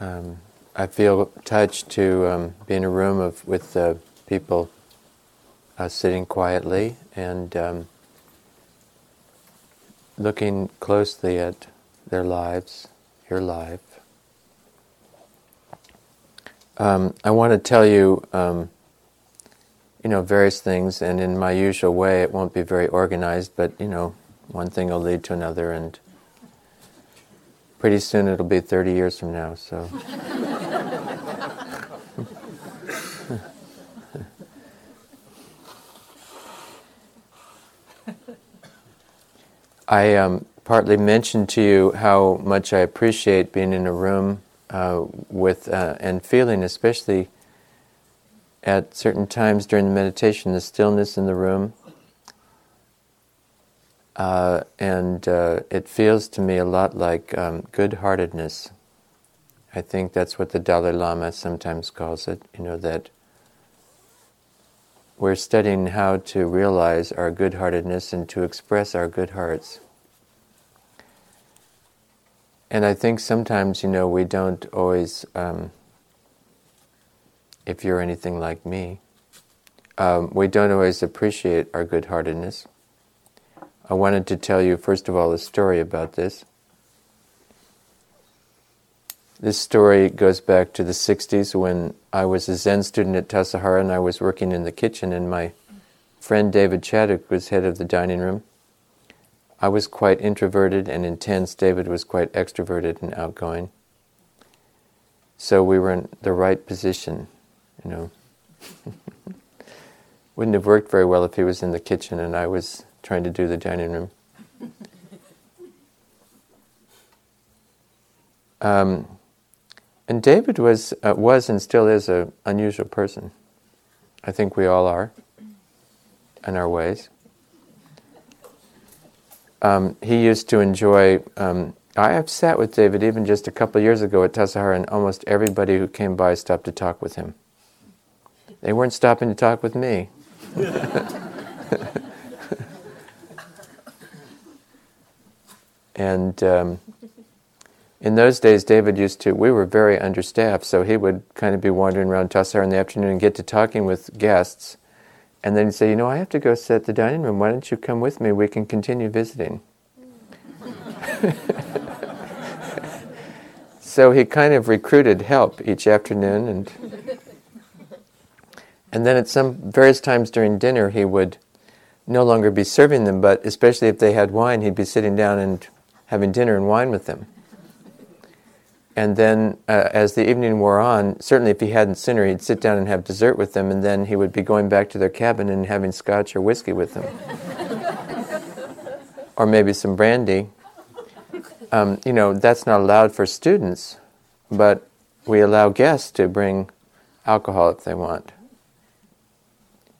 Um, I feel touched to um, be in a room of with uh, people uh, sitting quietly and um, looking closely at their lives, your life. Um, I want to tell you, um, you know, various things, and in my usual way, it won't be very organized, but you know, one thing will lead to another, and pretty soon it'll be 30 years from now, so. I um, partly mentioned to you how much I appreciate being in a room uh, with uh, and feeling, especially at certain times during the meditation, the stillness in the room. Uh, and uh, it feels to me a lot like um, good heartedness. I think that's what the Dalai Lama sometimes calls it, you know, that we're studying how to realize our good heartedness and to express our good hearts. And I think sometimes, you know, we don't always, um, if you're anything like me, um, we don't always appreciate our good heartedness. I wanted to tell you, first of all, a story about this. This story goes back to the 60s when I was a Zen student at Tassajara and I was working in the kitchen, and my friend David Chadwick was head of the dining room. I was quite introverted and intense. David was quite extroverted and outgoing. So we were in the right position, you know. Wouldn't have worked very well if he was in the kitchen and I was trying to do the dining room. Um, and David was, uh, was and still is an unusual person. I think we all are in our ways. Um, he used to enjoy. Um, I have sat with David even just a couple years ago at Tassajara, and almost everybody who came by stopped to talk with him. They weren't stopping to talk with me. and um, in those days, David used to, we were very understaffed, so he would kind of be wandering around Tassajara in the afternoon and get to talking with guests. And then he'd say, You know, I have to go sit at the dining room. Why don't you come with me? We can continue visiting. so he kind of recruited help each afternoon. And, and then at some various times during dinner, he would no longer be serving them, but especially if they had wine, he'd be sitting down and having dinner and wine with them. And then, uh, as the evening wore on, certainly if he hadn't sooner, he'd sit down and have dessert with them, and then he would be going back to their cabin and having scotch or whiskey with them. or maybe some brandy. Um, you know, that's not allowed for students, but we allow guests to bring alcohol if they want.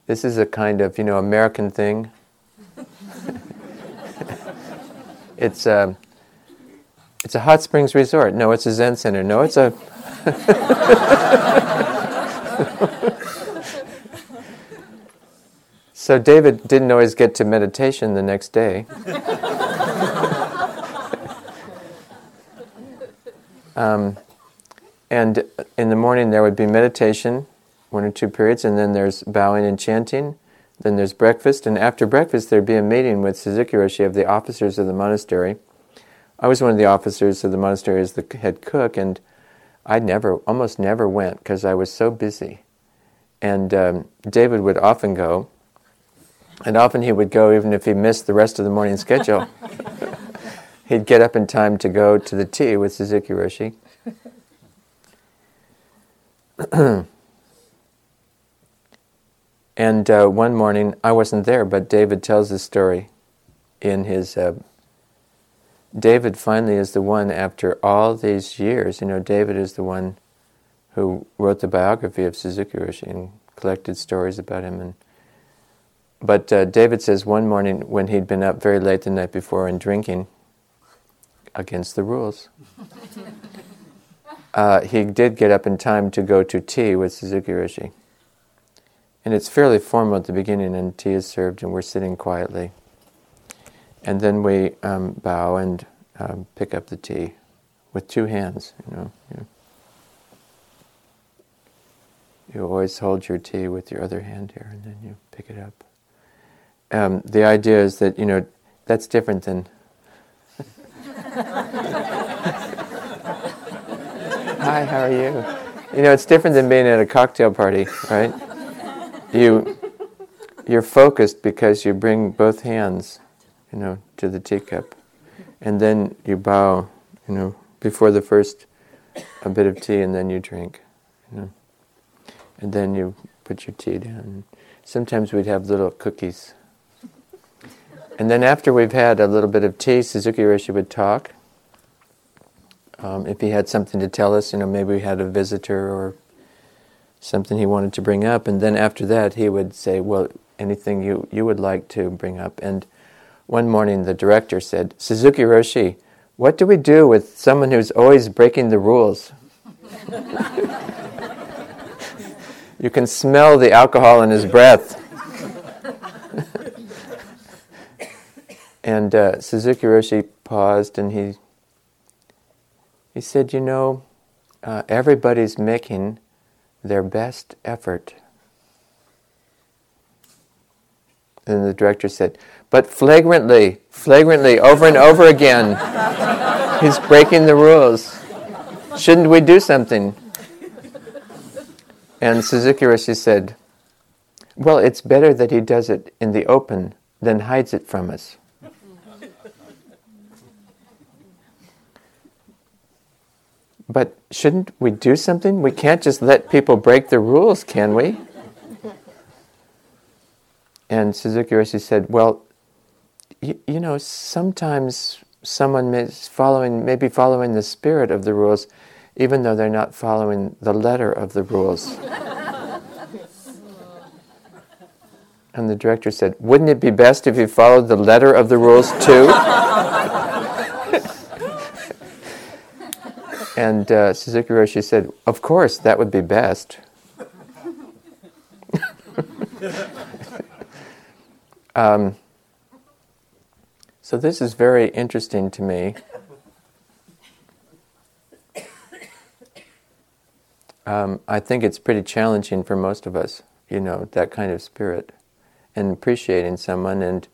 This is a kind of, you know, American thing. it's. Uh, it's a hot springs resort. No, it's a Zen center. No, it's a. so David didn't always get to meditation the next day. um, and in the morning there would be meditation, one or two periods, and then there's bowing and chanting. Then there's breakfast, and after breakfast there'd be a meeting with Suzuki Roshi of the officers of the monastery I was one of the officers of the monastery as the head cook, and I never, almost never went because I was so busy. And um, David would often go, and often he would go even if he missed the rest of the morning schedule. He'd get up in time to go to the tea with Suzuki Roshi. and uh, one morning, I wasn't there, but David tells this story in his uh, David finally is the one, after all these years, you know, David is the one who wrote the biography of Suzuki Roshi and collected stories about him. And but uh, David says one morning when he'd been up very late the night before and drinking against the rules, uh, he did get up in time to go to tea with Suzuki Roshi. And it's fairly formal at the beginning, and tea is served, and we're sitting quietly. And then we um, bow and um, pick up the tea with two hands, you know. You always hold your tea with your other hand here, and then you pick it up. Um, the idea is that you know that's different than. Hi, how are you? You know, it's different than being at a cocktail party, right? You, you're focused because you bring both hands, you know, to the teacup, and then you bow, you know, before the first a bit of tea, and then you drink, you know, and then you put your tea down. Sometimes we'd have little cookies. And then after we've had a little bit of tea, Suzuki Roshi would talk. Um, if he had something to tell us, you know, maybe we had a visitor or something he wanted to bring up, and then after that he would say, "Well, anything you you would like to bring up." And one morning the director said, "Suzuki Roshi, what do we do with someone who's always breaking the rules?" you can smell the alcohol in his breath. and uh, Suzuki Roshi paused and he he said, You know, uh, everybody's making their best effort. And the director said, But flagrantly, flagrantly, over and over again, he's breaking the rules. Shouldn't we do something? And Suzuki Roshi said, Well, it's better that he does it in the open than hides it from us. But shouldn't we do something? We can't just let people break the rules, can we? And Suzuki Roshi said, Well, you, you know, sometimes someone is following, maybe following the spirit of the rules, even though they're not following the letter of the rules. and the director said, Wouldn't it be best if you followed the letter of the rules too? And uh, Suzuki Roshi said, Of course, that would be best. um, so, this is very interesting to me. Um, I think it's pretty challenging for most of us, you know, that kind of spirit and appreciating someone. And,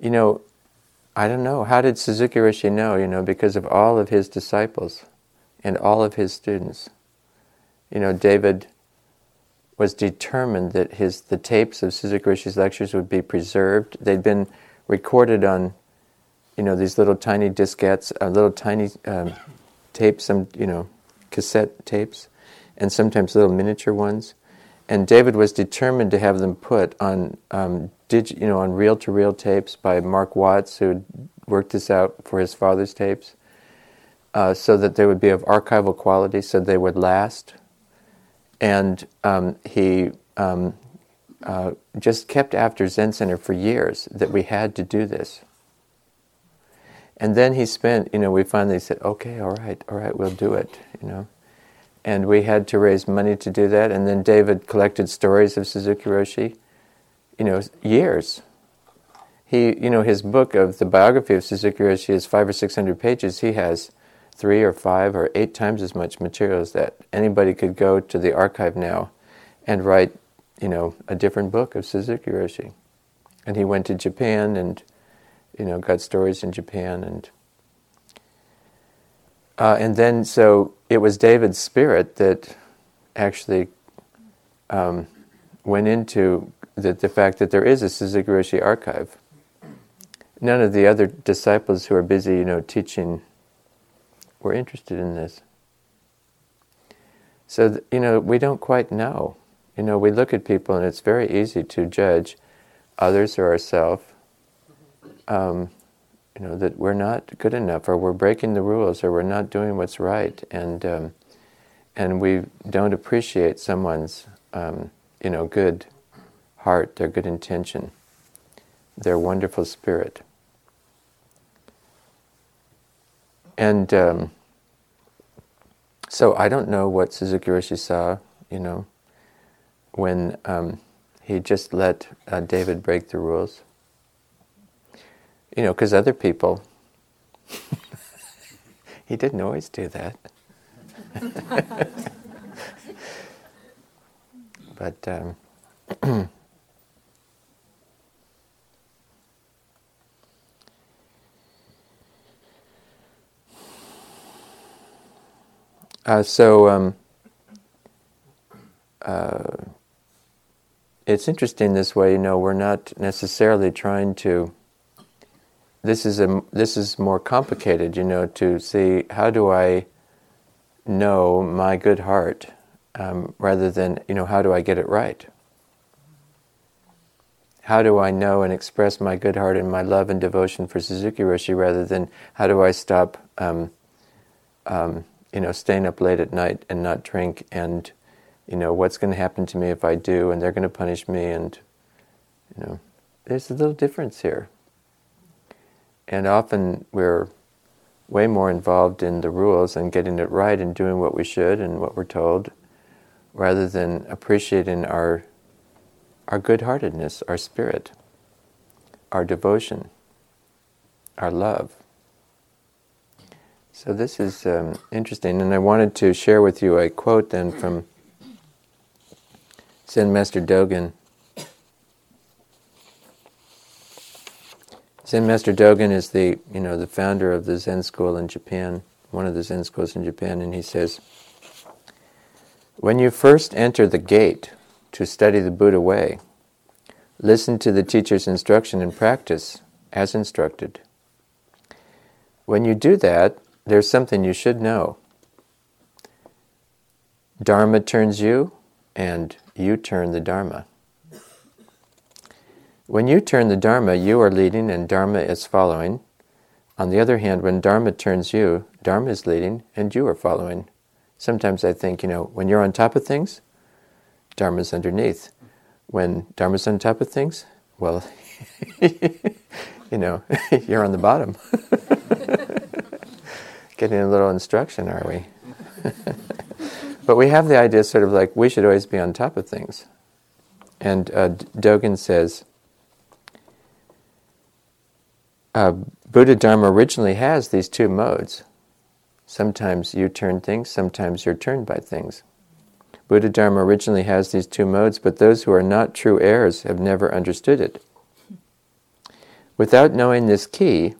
you know, I don't know. How did Suzuki Roshi know? You know, because of all of his disciples and all of his students. You know, David was determined that his the tapes of Suzuki Roshi's lectures would be preserved. They'd been recorded on, you know, these little tiny diskettes, uh, little tiny um, tapes, some you know, cassette tapes, and sometimes little miniature ones. And David was determined to have them put on um, digi- you know, on reel-to-reel tapes by Mark Watts, who worked this out for his father's tapes, uh, so that they would be of archival quality, so they would last. And um, he um, uh, just kept after Zen Center for years that we had to do this. And then he spent, you know, we finally said, okay, all right, all right, we'll do it, you know. And we had to raise money to do that. And then David collected stories of Suzuki Roshi you know, years. He, you know, his book of the biography of Suzuki Roshi is five or six hundred pages. He has three or five or eight times as much material as that. Anybody could go to the archive now and write, you know, a different book of Suzuki Roshi. And he went to Japan and, you know, got stories in Japan and. Uh, and then, so it was David's spirit that actually um, went into that the fact that there is a Suzuki Roshi archive. None of the other disciples who are busy, you know, teaching were interested in this. So, you know, we don't quite know. You know, we look at people and it's very easy to judge others or ourselves, um, you know, that we're not good enough or we're breaking the rules or we're not doing what's right. And, um, and we don't appreciate someone's, um, you know, good heart, their good intention, their wonderful spirit. And um, so I don't know what Suzuki Roshi saw, you know, when um, he just let uh, David break the rules. You know, because other people, he didn't always do that. But um, uh, so um, uh, it's interesting this way. You know, we're not necessarily trying to. This is a this is more complicated. You know, to see how do I know my good heart um, rather than, you know, how do I get it right? How do I know and express my good heart and my love and devotion for Suzuki Roshi rather than how do I stop, um, um, you know, staying up late at night and not drink and, you know, what's going to happen to me if I do and they're going to punish me and, you know, there's a little difference here. And often we're way more involved in the rules and getting it right and doing what we should and what we're told rather than appreciating our, our good heartedness, our spirit, our devotion, our love. So, this is um, interesting, and I wanted to share with you a quote then from Zen Master Dogen. Zen Master Dogen is the you know the founder of the Zen school in Japan, one of the Zen schools in Japan, and he says, when you first enter the gate to study the Buddha way, listen to the teacher's instruction and practice as instructed. When you do that, there's something you should know. Dharma turns you, and you turn the Dharma. When you turn the Dharma, you are leading and Dharma is following. On the other hand, when Dharma turns you, Dharma is leading and you are following sometimes I think, you know, when you're on top of things, Dharma's underneath. When Dharma's on top of things, well, you know, you're on the bottom. Getting a little instruction, are we? but we have the idea sort of like we should always be on top of things. And uh, Dogen says, uh, Buddha Dharma originally has these two modes. Sometimes you turn things, sometimes you're turned by things. Buddha Dharma originally has these two modes, but those who are not true heirs have never understood it. Without knowing this key,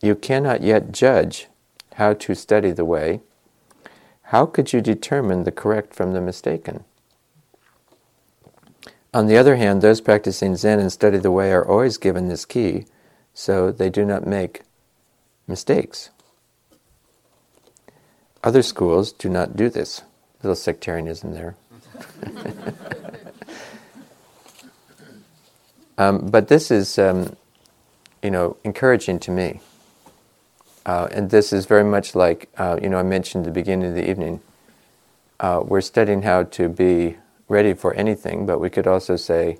you cannot yet judge how to study the way. How could you determine the correct from the mistaken? On the other hand, those practicing Zen and study the way are always given this key, so they do not make mistakes. Other schools do not do this. A little sectarianism there. um, but this is, um, you know, encouraging to me. Uh, and this is very much like, uh, you know, I mentioned at the beginning of the evening. Uh, we're studying how to be ready for anything, but we could also say,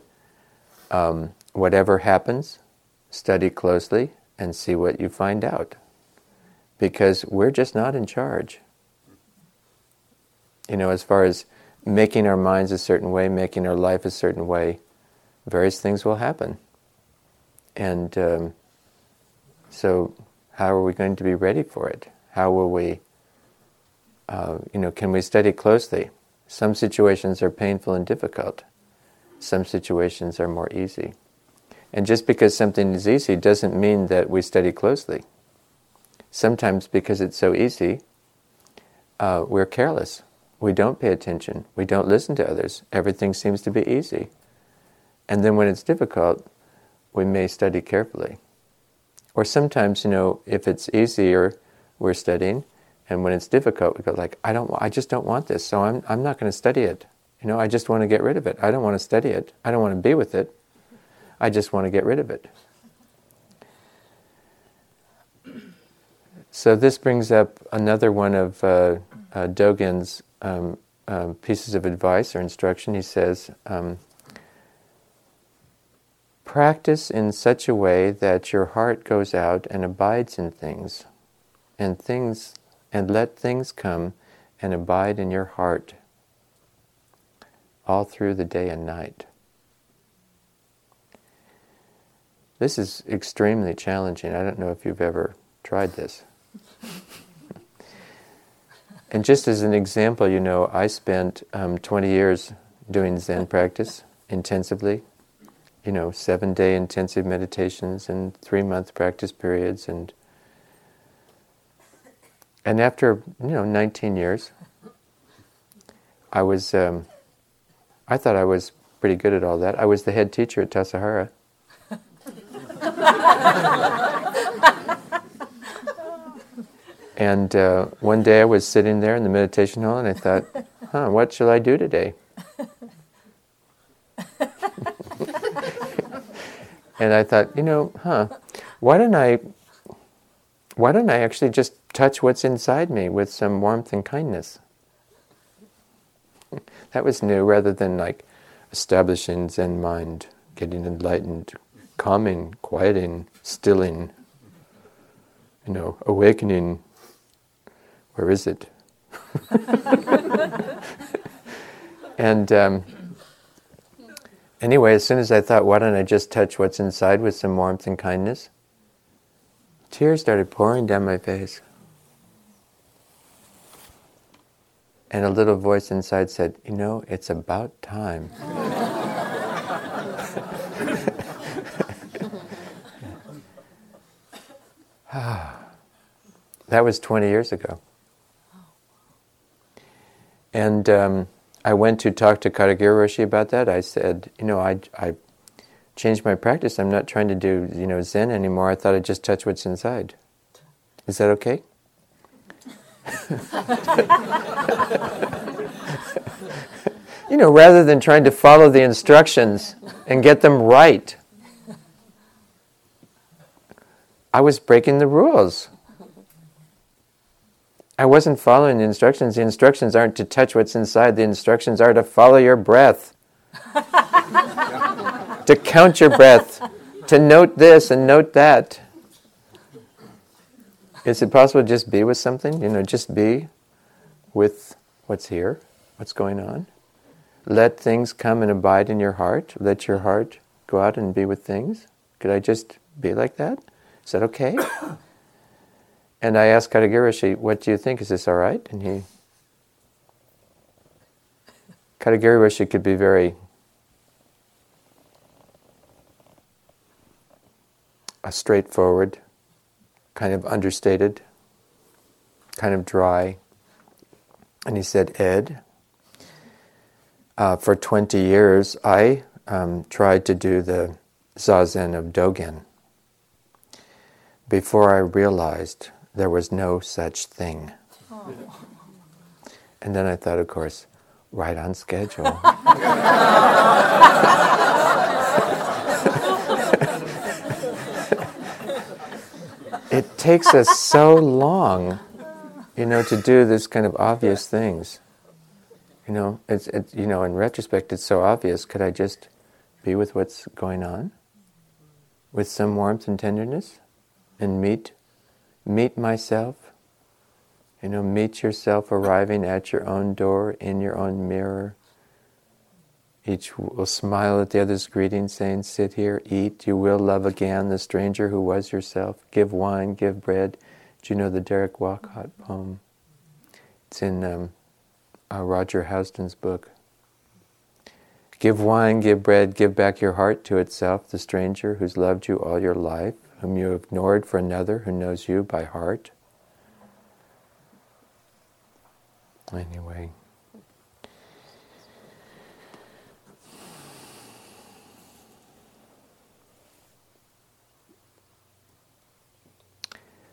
um, whatever happens, study closely and see what you find out. Because we're just not in charge you know, as far as making our minds a certain way, making our life a certain way, various things will happen. And um, so, how are we going to be ready for it? How will we, uh, you know, can we study closely? Some situations are painful and difficult. Some situations are more easy. And just because something is easy doesn't mean that we study closely. Sometimes, because it's so easy, uh, we're careless we don't pay attention, we don't listen to others, everything seems to be easy. And then when it's difficult, we may study carefully. Or sometimes, you know, if it's easier, we're studying, and when it's difficult, we go like, I don't, I just don't want this, so I'm, I'm not going to study it. You know, I just want to get rid of it. I don't want to study it. I don't want to be with it. I just want to get rid of it. So this brings up another one of uh, uh, Dogen's um, um, pieces of advice or instruction, he says, um, practice in such a way that your heart goes out and abides in things, and things, and let things come and abide in your heart all through the day and night. This is extremely challenging. I don't know if you've ever tried this. And just as an example, you know, I spent um, 20 years, doing Zen practice intensively. You know, seven day intensive meditations and three month practice periods and and after you know 19 years, I was um, I thought I was pretty good at all that. I was the head teacher at Tassajara. and uh, one day I was sitting there in the meditation hall and I thought, huh, what shall I do today? and I thought, you know, huh, why don't I why don't I actually just touch what's inside me with some warmth and kindness? That was new rather than like establishing Zen mind, getting enlightened, calming, quieting, stilling, you know, awakening. Where is it? and um, anyway, as soon as I thought, why don't I just touch what's inside with some warmth and kindness? Tears started pouring down my face. And a little voice inside said, You know, it's about time. that was 20 years ago. And um, I went to talk to Katagiri Roshi about that. I said, You know, I, I changed my practice. I'm not trying to do, you know, Zen anymore. I thought I'd just touch what's inside. Is that okay? you know, rather than trying to follow the instructions and get them right, I was breaking the rules. I wasn't following the instructions. The instructions aren't to touch what's inside, the instructions are to follow your breath, to count your breath, to note this and note that. Is it possible to just be with something? You know, just be with what's here, what's going on. Let things come and abide in your heart. Let your heart go out and be with things. Could I just be like that? Is that okay? and I asked Katagiri, what do you think? Is this all right? And he, Katagiri Roshi could be very uh, straightforward kind of understated, kind of dry. And he said, Ed, uh, for 20 years I um, tried to do the zazen of Dogen before I realized there was no such thing. Oh. And then I thought, of course, right on schedule. it takes us so long, you know, to do this kind of obvious things. You know, it's it, you know, in retrospect, it's so obvious. Could I just be with what's going on, with some warmth and tenderness, and meet meet myself? You know, meet yourself arriving at your own door in your own mirror each will smile at the other's greeting, saying, Sit here, eat, you will love again the stranger who was yourself. Give wine, give bread. Do you know the Derek Walcott poem? It's in um, uh, Roger Housden's book. Give wine, give bread, give back your heart to itself, the stranger who's loved you all your life, whom you ignored for another who knows you by heart. Anyway.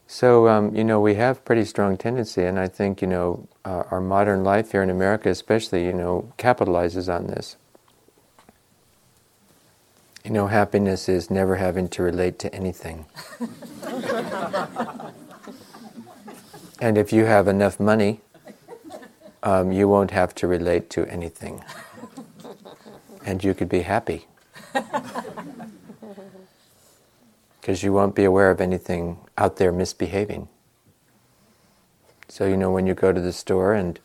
So, um, you know, we have pretty strong tendency, and I think, you know, uh, our modern life here in America, especially, you know, capitalizes on this. You know, happiness is never having to relate to anything. and if you have enough money, um, you won't have to relate to anything. And you could be happy because you won't be aware of anything out there misbehaving. So, you know, when you go to the store, and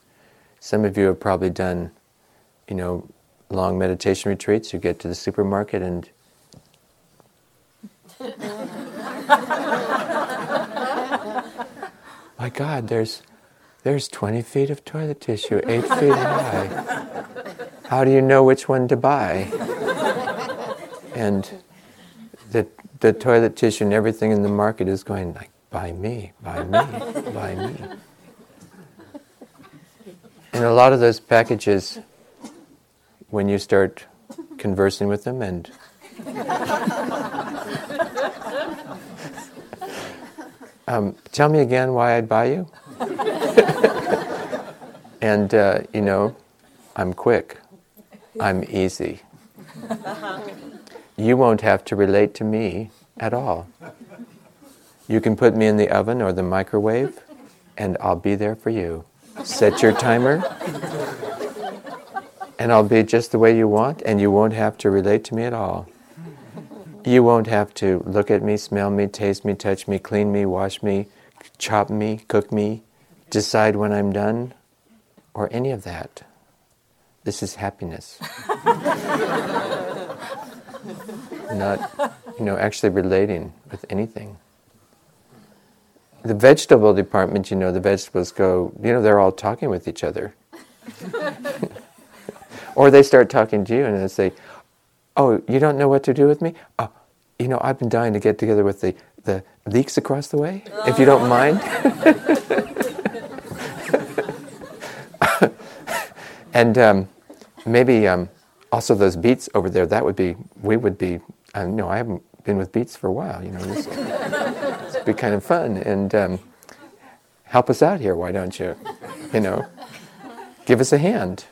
some of you have probably done, you know, long meditation retreats, you get to the supermarket and my God, there's there's 20 feet of toilet tissue, eight feet high. how do you know which one to buy? and the, the toilet tissue and everything in the market is going like, buy me, buy me, buy me. And a lot of those packages, when you start conversing with them and um, tell me again why I'd buy you. and, uh, you know, I'm quick. I'm easy. You won't have to relate to me at all. You can put me in the oven or the microwave, and I'll be there for you. Set your timer, and I'll be just the way you want, and you won't have to relate to me at all. You won't have to look at me, smell me, taste me, touch me, clean me, wash me, chop me, cook me, decide when I'm done, or any of that. This is happiness. Not, you know, actually relating with anything. The vegetable department, you know, the vegetables go, you know, they're all talking with each other. or they start talking to you and they say, Oh, you don't know what to do with me? Oh, you know, I've been dying to get together with the, the leeks across the way, if you don't mind. and um, maybe um, also those beets over there, that would be, we would be, no, I haven't been with beets for a while, you know, this would be kind of fun. And um, help us out here, why don't you? You know, give us a hand.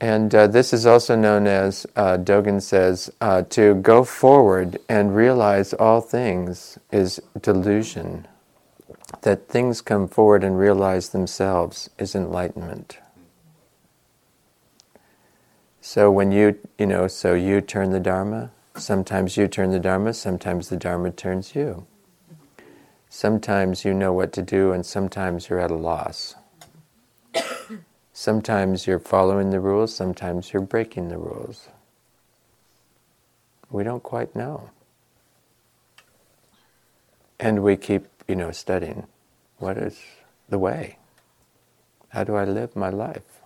And uh, this is also known as, uh, Dogen says, uh, to go forward and realize all things is delusion. That things come forward and realize themselves is enlightenment. So when you, you know, so you turn the Dharma, sometimes you turn the Dharma, sometimes the Dharma turns you. Sometimes you know what to do, and sometimes you're at a loss. Sometimes you're following the rules, sometimes you're breaking the rules. We don't quite know. And we keep, you know, studying what is the way? How do I live my life?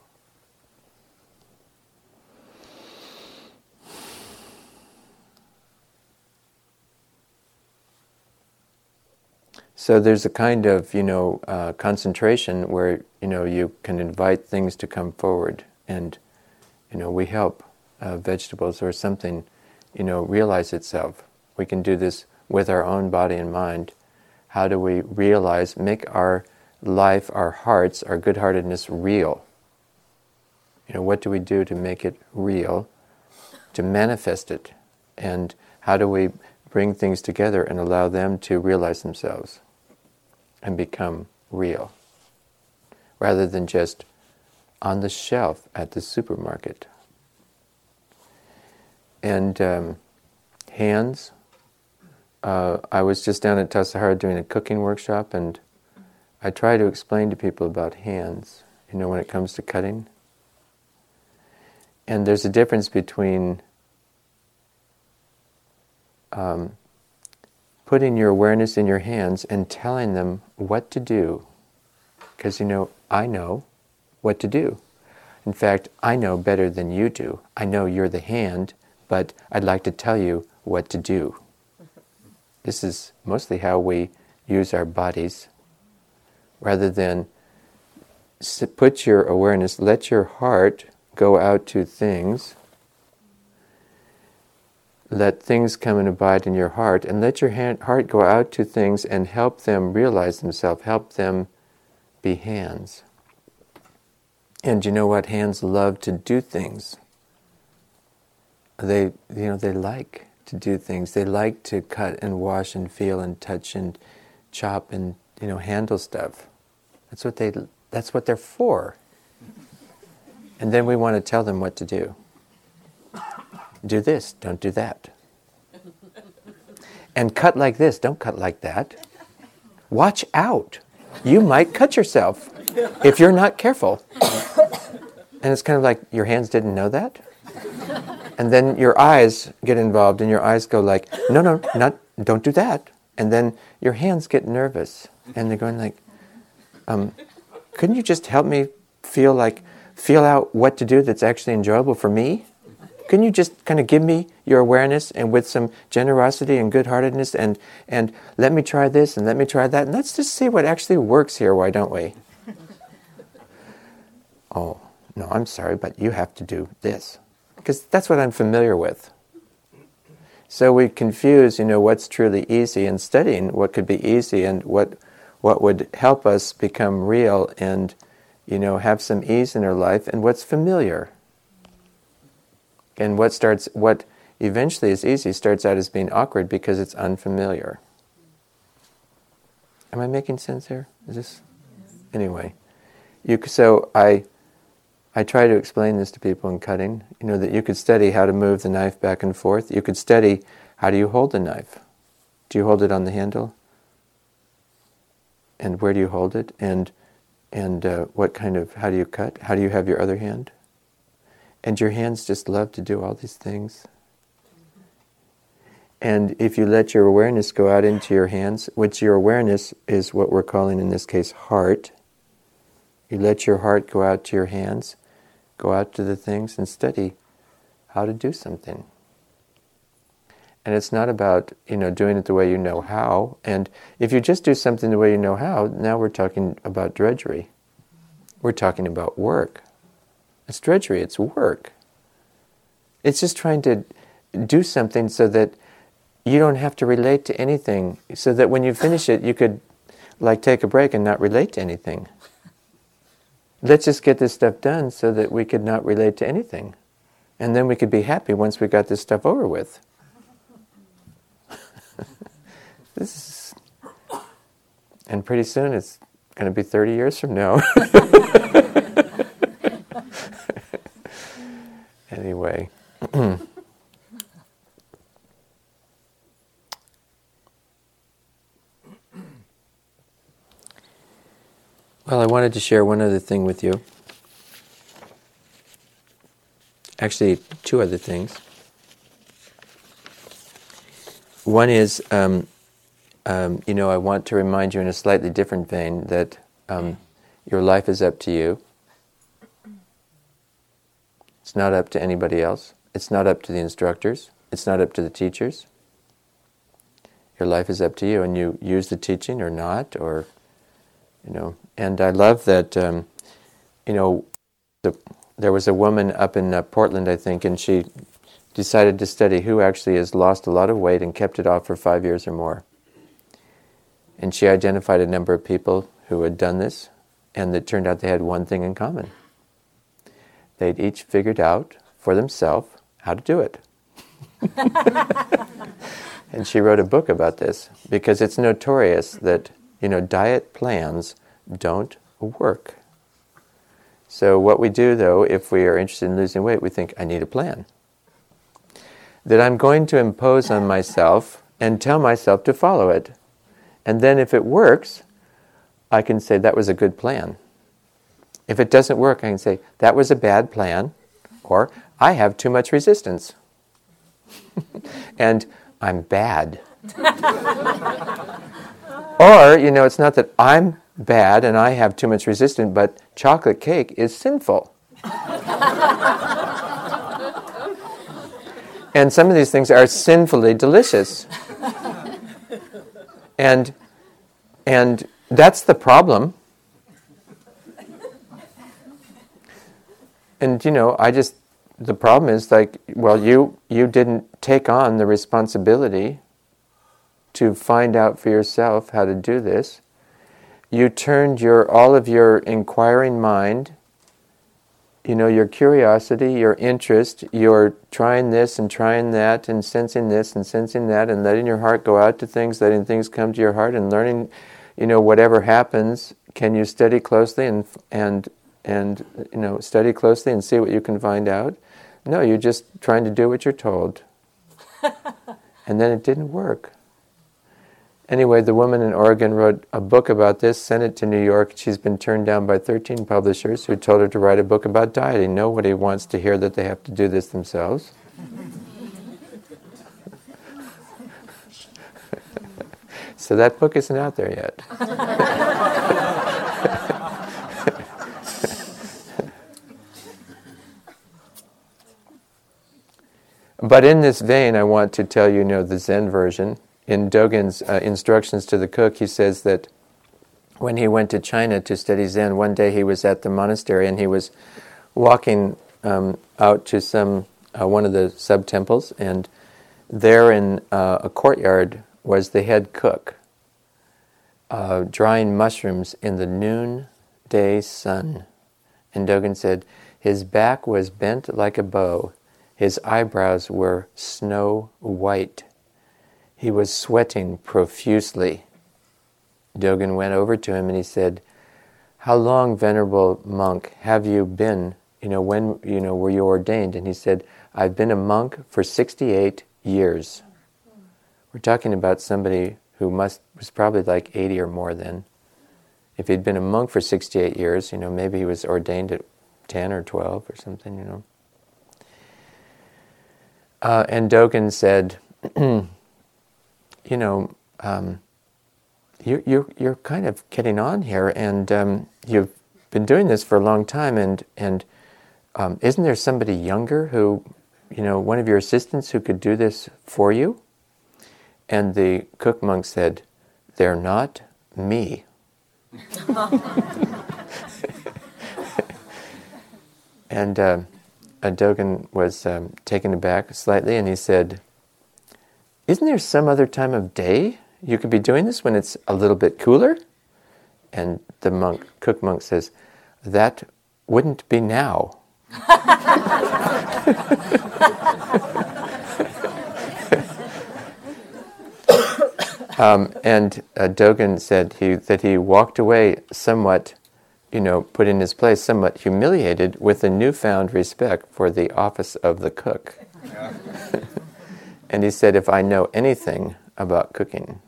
So there's a kind of, you know, uh, concentration where, you know, you can invite things to come forward and, you know, we help uh, vegetables or something, you know, realize itself. We can do this with our own body and mind. How do we realize, make our life, our hearts, our good-heartedness real? You know, what do we do to make it real, to manifest it? And how do we bring things together and allow them to realize themselves? And become real, rather than just on the shelf at the supermarket. And um, hands, uh, I was just down at Tassajara doing a cooking workshop, and I try to explain to people about hands, you know, when it comes to cutting. And there's a difference between um, putting your awareness in your hands and telling them what to do. Because you know, I know what to do. In fact, I know better than you do. I know you're the hand, but I'd like to tell you what to do. This is mostly how we use our bodies. Rather than put your awareness, let your heart go out to things let things come and abide in your heart, and let your heart go out to things and help them realize themselves, help them be hands. And you know what? Hands love to do things. They, you know, they like to do things. They like to cut and wash and feel and touch and chop and you know handle stuff. That's what they. That's what they're for. And then we want to tell them what to do do this, don't do that. And cut like this, don't cut like that. Watch out. You might cut yourself if you're not careful. And it's kind of like your hands didn't know that. And then your eyes get involved and your eyes go like, no, no, not, don't do that. And then your hands get nervous and they're going like, um, couldn't you just help me feel like, feel out what to do that's actually enjoyable for me? Can you just kind of give me your awareness and with some generosity and good heartedness and, and let me try this and let me try that and let's just see what actually works here, why don't we? oh, no, I'm sorry, but you have to do this. Because that's what I'm familiar with. So we confuse, you know, what's truly easy and studying what could be easy and what what would help us become real and, you know, have some ease in our life and what's familiar. And what starts, what eventually is easy starts out as being awkward because it's unfamiliar. Am I making sense here? Is this anyway? You so I I try to explain this to people in cutting. You know that you could study how to move the knife back and forth. You could study how do you hold the knife. Do you hold it on the handle? And where do you hold it? And and uh, what kind of how do you cut? How do you have your other hand? And your hands just love to do all these things. And if you let your awareness go out into your hands, which your awareness is what we're calling in this case heart, you let your heart go out to your hands, go out to the things and study how to do something. And it's not about, you know, doing it the way you know how. And if you just do something the way you know how, now we're talking about drudgery. We're talking about work. It's drudgery, it's work. It's just trying to do something so that you don't have to relate to anything, so that when you finish it, you could like take a break and not relate to anything. Let's just get this stuff done so that we could not relate to anything. And then we could be happy once we got this stuff over with. this is, and pretty soon it's going to be 30 years from now. anyway. well, I wanted to share one other thing with you. Actually, two other things. One is, um, um, you know, I want to remind you in a slightly different vein that um, your life is up to you. It's not up to anybody else. It's not up to the instructors. It's not up to the teachers. Your life is up to you, and you use the teaching or not, or you know. And I love that. Um, you know, the, there was a woman up in uh, Portland, I think, and she decided to study who actually has lost a lot of weight and kept it off for five years or more. And she identified a number of people who had done this, and it turned out they had one thing in common they'd each figured out for themselves how to do it. and she wrote a book about this because it's notorious that you know diet plans don't work. So what we do though, if we are interested in losing weight, we think I need a plan that I'm going to impose on myself and tell myself to follow it. And then if it works, I can say that was a good plan. If it doesn't work, I can say, that was a bad plan, or I have too much resistance. and I'm bad. or, you know, it's not that I'm bad and I have too much resistance, but chocolate cake is sinful. and some of these things are sinfully delicious. and and that's the problem and you know, I just the problem is like, well, you you didn't take on the responsibility to find out for yourself how to do this. You turned your all of your inquiring mind, you know, your curiosity, your interest, your trying this and trying that and sensing this and sensing that and letting your heart go out to things, letting things come to your heart and learning, you know, whatever happens, can you study closely and and and you know study closely and see what you can find out. No, you're just trying to do what you're told. and then it didn't work. Anyway, the woman in Oregon wrote a book about this, sent it to New York. She's been turned down by 13 publishers who told her to write a book about dieting. Nobody wants to hear that they have to do this themselves. so that book isn't out there yet. but in this vein, I want to tell you, you know, the Zen version. In Dogen's uh, instructions to the cook, he says that when he went to China to study Zen, one day he was at the monastery and he was walking um, out to some uh, one of the sub temples, and there in uh, a courtyard was the head cook uh, drying mushrooms in the noonday sun. And Dogen said, His back was bent like a bow, his eyebrows were snow white. He was sweating profusely. Dogen went over to him and he said, How long, venerable monk, have you been? You know, when you know were you ordained? And he said, I've been a monk for 68 years. We're talking about somebody who must was probably like 80 or more then. If he'd been a monk for 68 years, you know, maybe he was ordained at 10 or 12 or something, you know. Uh, and Dogen said, you know, um, you're, you're, you're kind of getting on here, and um, you've been doing this for a long time, and, and um, isn't there somebody younger who you know, one of your assistants who could do this for you? And the cook monk said, They're not me. and uh, Dogen was um, taken aback slightly and he said, Isn't there some other time of day you could be doing this when it's a little bit cooler? And the monk, cook monk says, That wouldn't be now. um, and uh, Dogen said he, that he walked away somewhat, you know, put in his place, somewhat humiliated with a newfound respect for the office of the cook. and he said, if I know anything about cooking,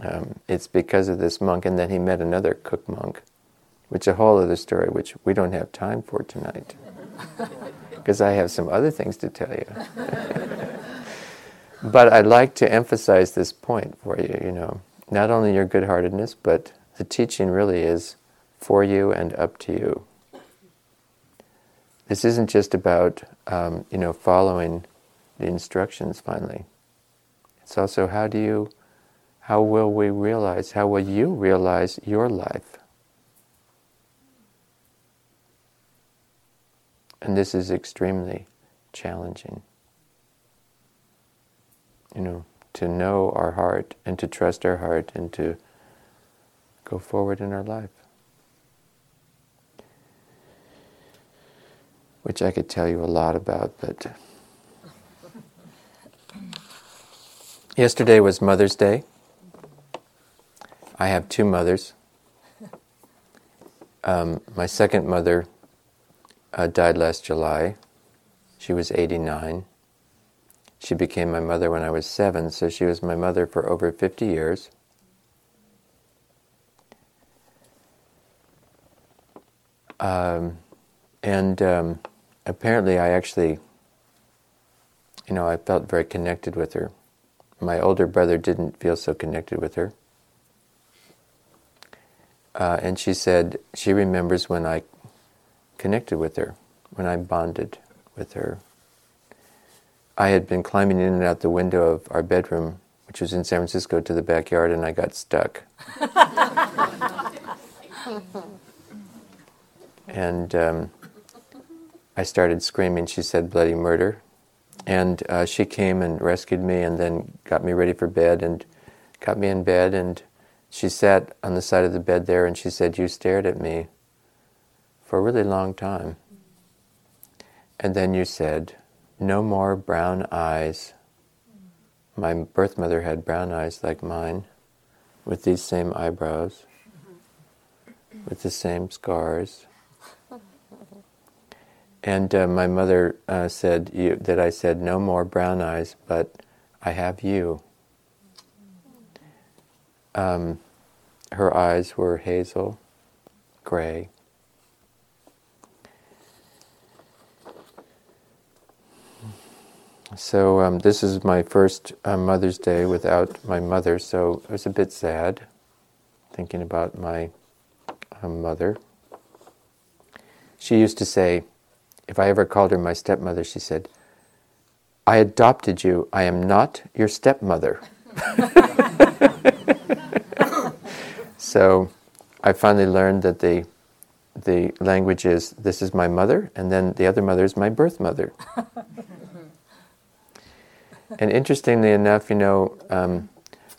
um, it's because of this monk. And then he met another cook monk, which a whole other story, which we don't have time for tonight because I have some other things to tell you. but I'd like to emphasize this point for you, you know, not only your good heartedness, but the teaching really is for you and up to you. This isn't just about, um, you know, following the instructions finally. It's also how do you, how will we realize, how will you realize your life? And this is extremely challenging. You know, to know our heart and to trust our heart and to go forward in our life. Which I could tell you a lot about, but. Yesterday was Mother's Day. I have two mothers. Um, my second mother uh, died last July. She was 89. She became my mother when I was seven, so she was my mother for over 50 years. Um, and um, apparently, I actually, you know, I felt very connected with her. My older brother didn't feel so connected with her. Uh, and she said she remembers when I connected with her, when I bonded with her. I had been climbing in and out the window of our bedroom, which was in San Francisco, to the backyard, and I got stuck. and um, I started screaming. She said, bloody murder. And uh, she came and rescued me and then got me ready for bed and got me in bed. And she sat on the side of the bed there and she said, You stared at me for a really long time. And then you said, No more brown eyes. My birth mother had brown eyes like mine, with these same eyebrows, with the same scars. And uh, my mother uh, said you, that I said, No more brown eyes, but I have you. Um, her eyes were hazel, gray. So um, this is my first uh, Mother's Day without my mother, so it was a bit sad thinking about my uh, mother. She used to say, if I ever called her my stepmother, she said, I adopted you. I am not your stepmother. so I finally learned that the, the language is this is my mother, and then the other mother is my birth mother. and interestingly enough, you know, um,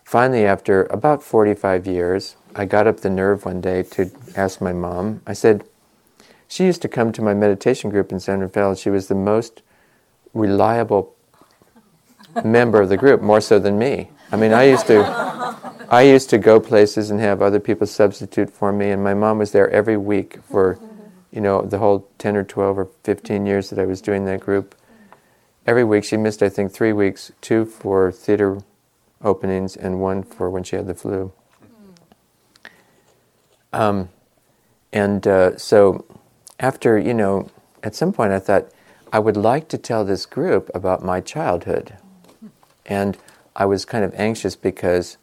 finally, after about 45 years, I got up the nerve one day to ask my mom. I said, she used to come to my meditation group in San Rafael. She was the most reliable member of the group, more so than me. I mean, I used to, I used to go places and have other people substitute for me, and my mom was there every week for, you know, the whole ten or twelve or fifteen years that I was doing that group. Every week she missed, I think, three weeks, two for theater openings and one for when she had the flu. Um, and uh, so, after you know, at some point I thought I would like to tell this group about my childhood, and I was kind of anxious because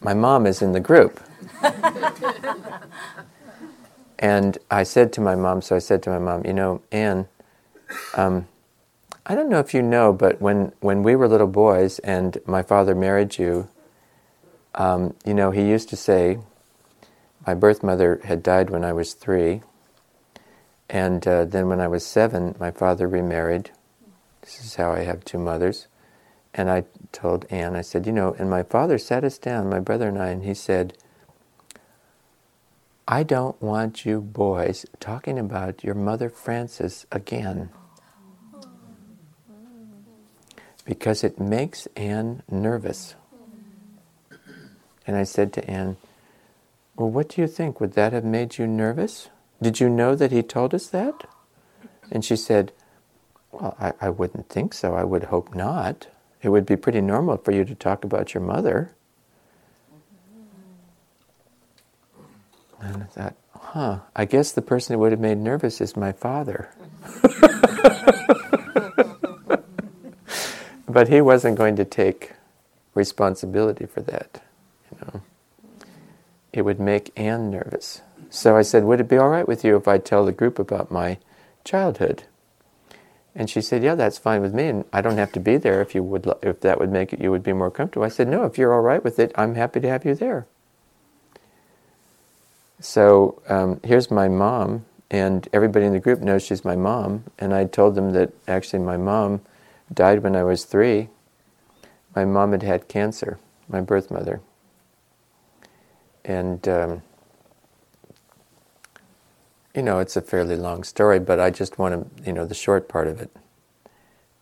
my mom is in the group. and I said to my mom, so I said to my mom, you know, Anne, um, I don't know if you know, but when, when we were little boys and my father married you, um, you know, he used to say, my birth mother had died when I was three, and uh, then when I was seven, my father remarried. This is how I have two mothers. And I told Anne, I said, you know, and my father sat us down, my brother and I, and he said, I don't want you boys talking about your mother Frances again. Because it makes Anne nervous. And I said to Anne, Well, what do you think? Would that have made you nervous? Did you know that he told us that? And she said, Well, I, I wouldn't think so. I would hope not it would be pretty normal for you to talk about your mother. And I thought, huh, I guess the person who would have made nervous is my father. but he wasn't going to take responsibility for that. It would make Anne nervous. So I said, would it be all right with you if I tell the group about my childhood? And she said, "Yeah, that's fine with me, and I don't have to be there if you would, if that would make it you would be more comfortable." I said, "No, if you're all right with it, I'm happy to have you there." So um, here's my mom, and everybody in the group knows she's my mom. And I told them that actually my mom died when I was three. My mom had had cancer, my birth mother, and. Um, you know, it's a fairly long story, but I just want to, you know, the short part of it.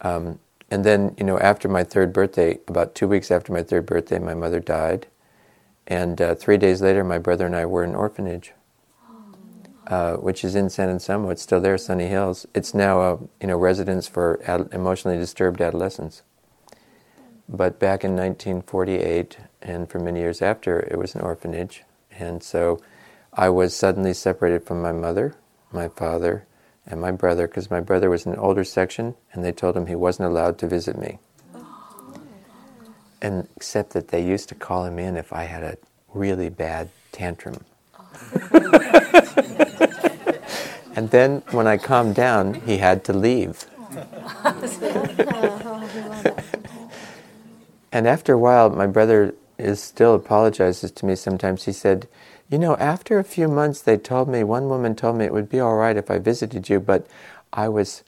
Um, and then, you know, after my third birthday, about two weeks after my third birthday, my mother died. And uh, three days later, my brother and I were in an orphanage, uh, which is in San Anselmo. It's still there, Sunny Hills. It's now a you know residence for ad- emotionally disturbed adolescents. But back in 1948, and for many years after, it was an orphanage. And so I was suddenly separated from my mother, my father, and my brother because my brother was in an older section and they told him he wasn't allowed to visit me. And except that they used to call him in if I had a really bad tantrum. and then when I calmed down, he had to leave. and after a while, my brother is still apologizes to me sometimes. He said, you know, after a few months, they told me, one woman told me it would be all right if I visited you, but I was,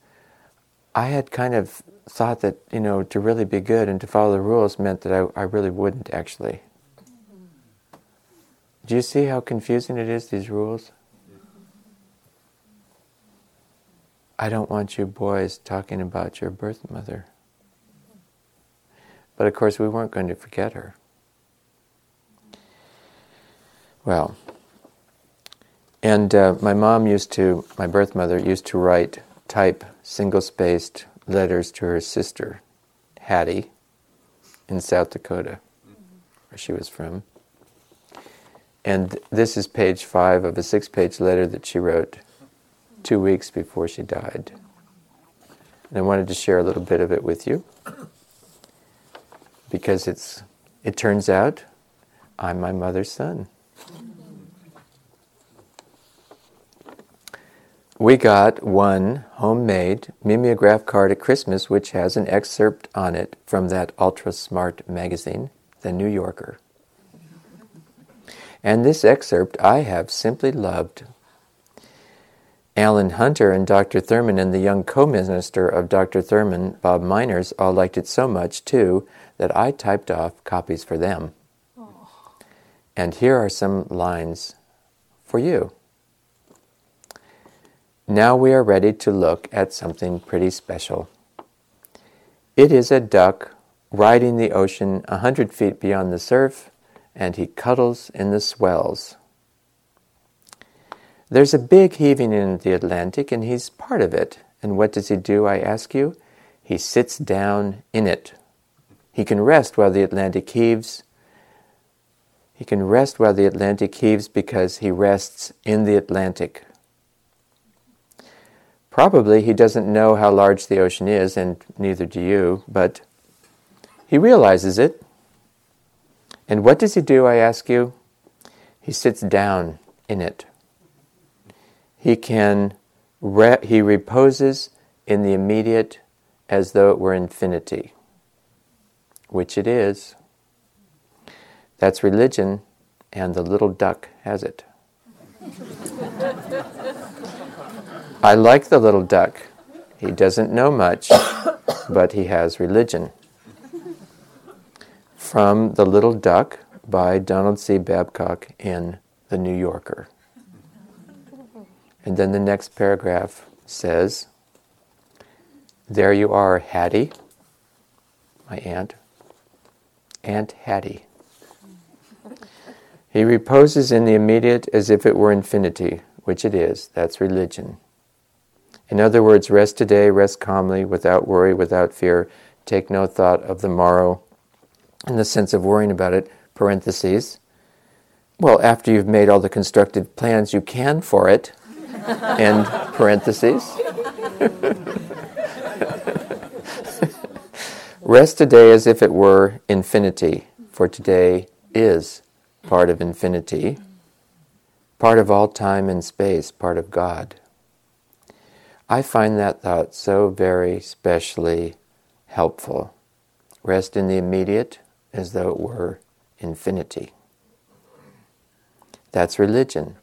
I had kind of thought that, you know, to really be good and to follow the rules meant that I, I really wouldn't actually. Do you see how confusing it is, these rules? I don't want you boys talking about your birth mother. But of course, we weren't going to forget her. Well, and uh, my mom used to, my birth mother used to write, type single spaced letters to her sister, Hattie, in South Dakota, where she was from. And this is page five of a six page letter that she wrote two weeks before she died. And I wanted to share a little bit of it with you because it's, it turns out I'm my mother's son. we got one homemade mimeograph card at Christmas, which has an excerpt on it from that ultra smart magazine, The New Yorker. And this excerpt I have simply loved. Alan Hunter and Dr. Thurman and the young co minister of Dr. Thurman, Bob Miners, all liked it so much too that I typed off copies for them. Oh. And here are some lines for you. Now we are ready to look at something pretty special. It is a duck riding the ocean a hundred feet beyond the surf, and he cuddles in the swells. There's a big heaving in the Atlantic, and he's part of it. And what does he do, I ask you? He sits down in it. He can rest while the Atlantic heaves. He can rest while the Atlantic heaves because he rests in the Atlantic. Probably he doesn't know how large the ocean is, and neither do you, but he realizes it. And what does he do, I ask you? He sits down in it. He can re- he reposes in the immediate as though it were infinity, which it is. That's religion, and the little duck has it. I like the little duck. He doesn't know much, but he has religion. From The Little Duck by Donald C. Babcock in The New Yorker. And then the next paragraph says, There you are, Hattie, my aunt, Aunt Hattie. He reposes in the immediate as if it were infinity, which it is. That's religion. In other words, rest today, rest calmly, without worry, without fear. Take no thought of the morrow in the sense of worrying about it, parentheses. Well, after you've made all the constructive plans you can for it, end parentheses. Rest today as if it were infinity, for today is part of infinity, part of all time and space, part of God. I find that thought so very specially helpful. Rest in the immediate as though it were infinity. That's religion.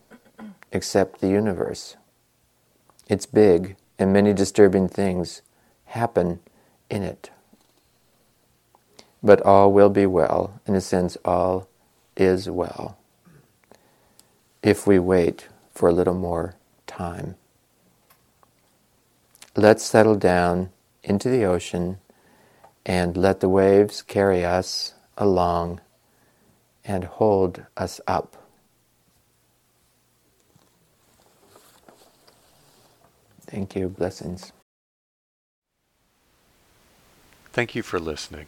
Accept the universe. It's big, and many disturbing things happen in it. But all will be well. In a sense, all is well if we wait for a little more time let's settle down into the ocean and let the waves carry us along and hold us up. Thank you. Blessings. Thank you for listening.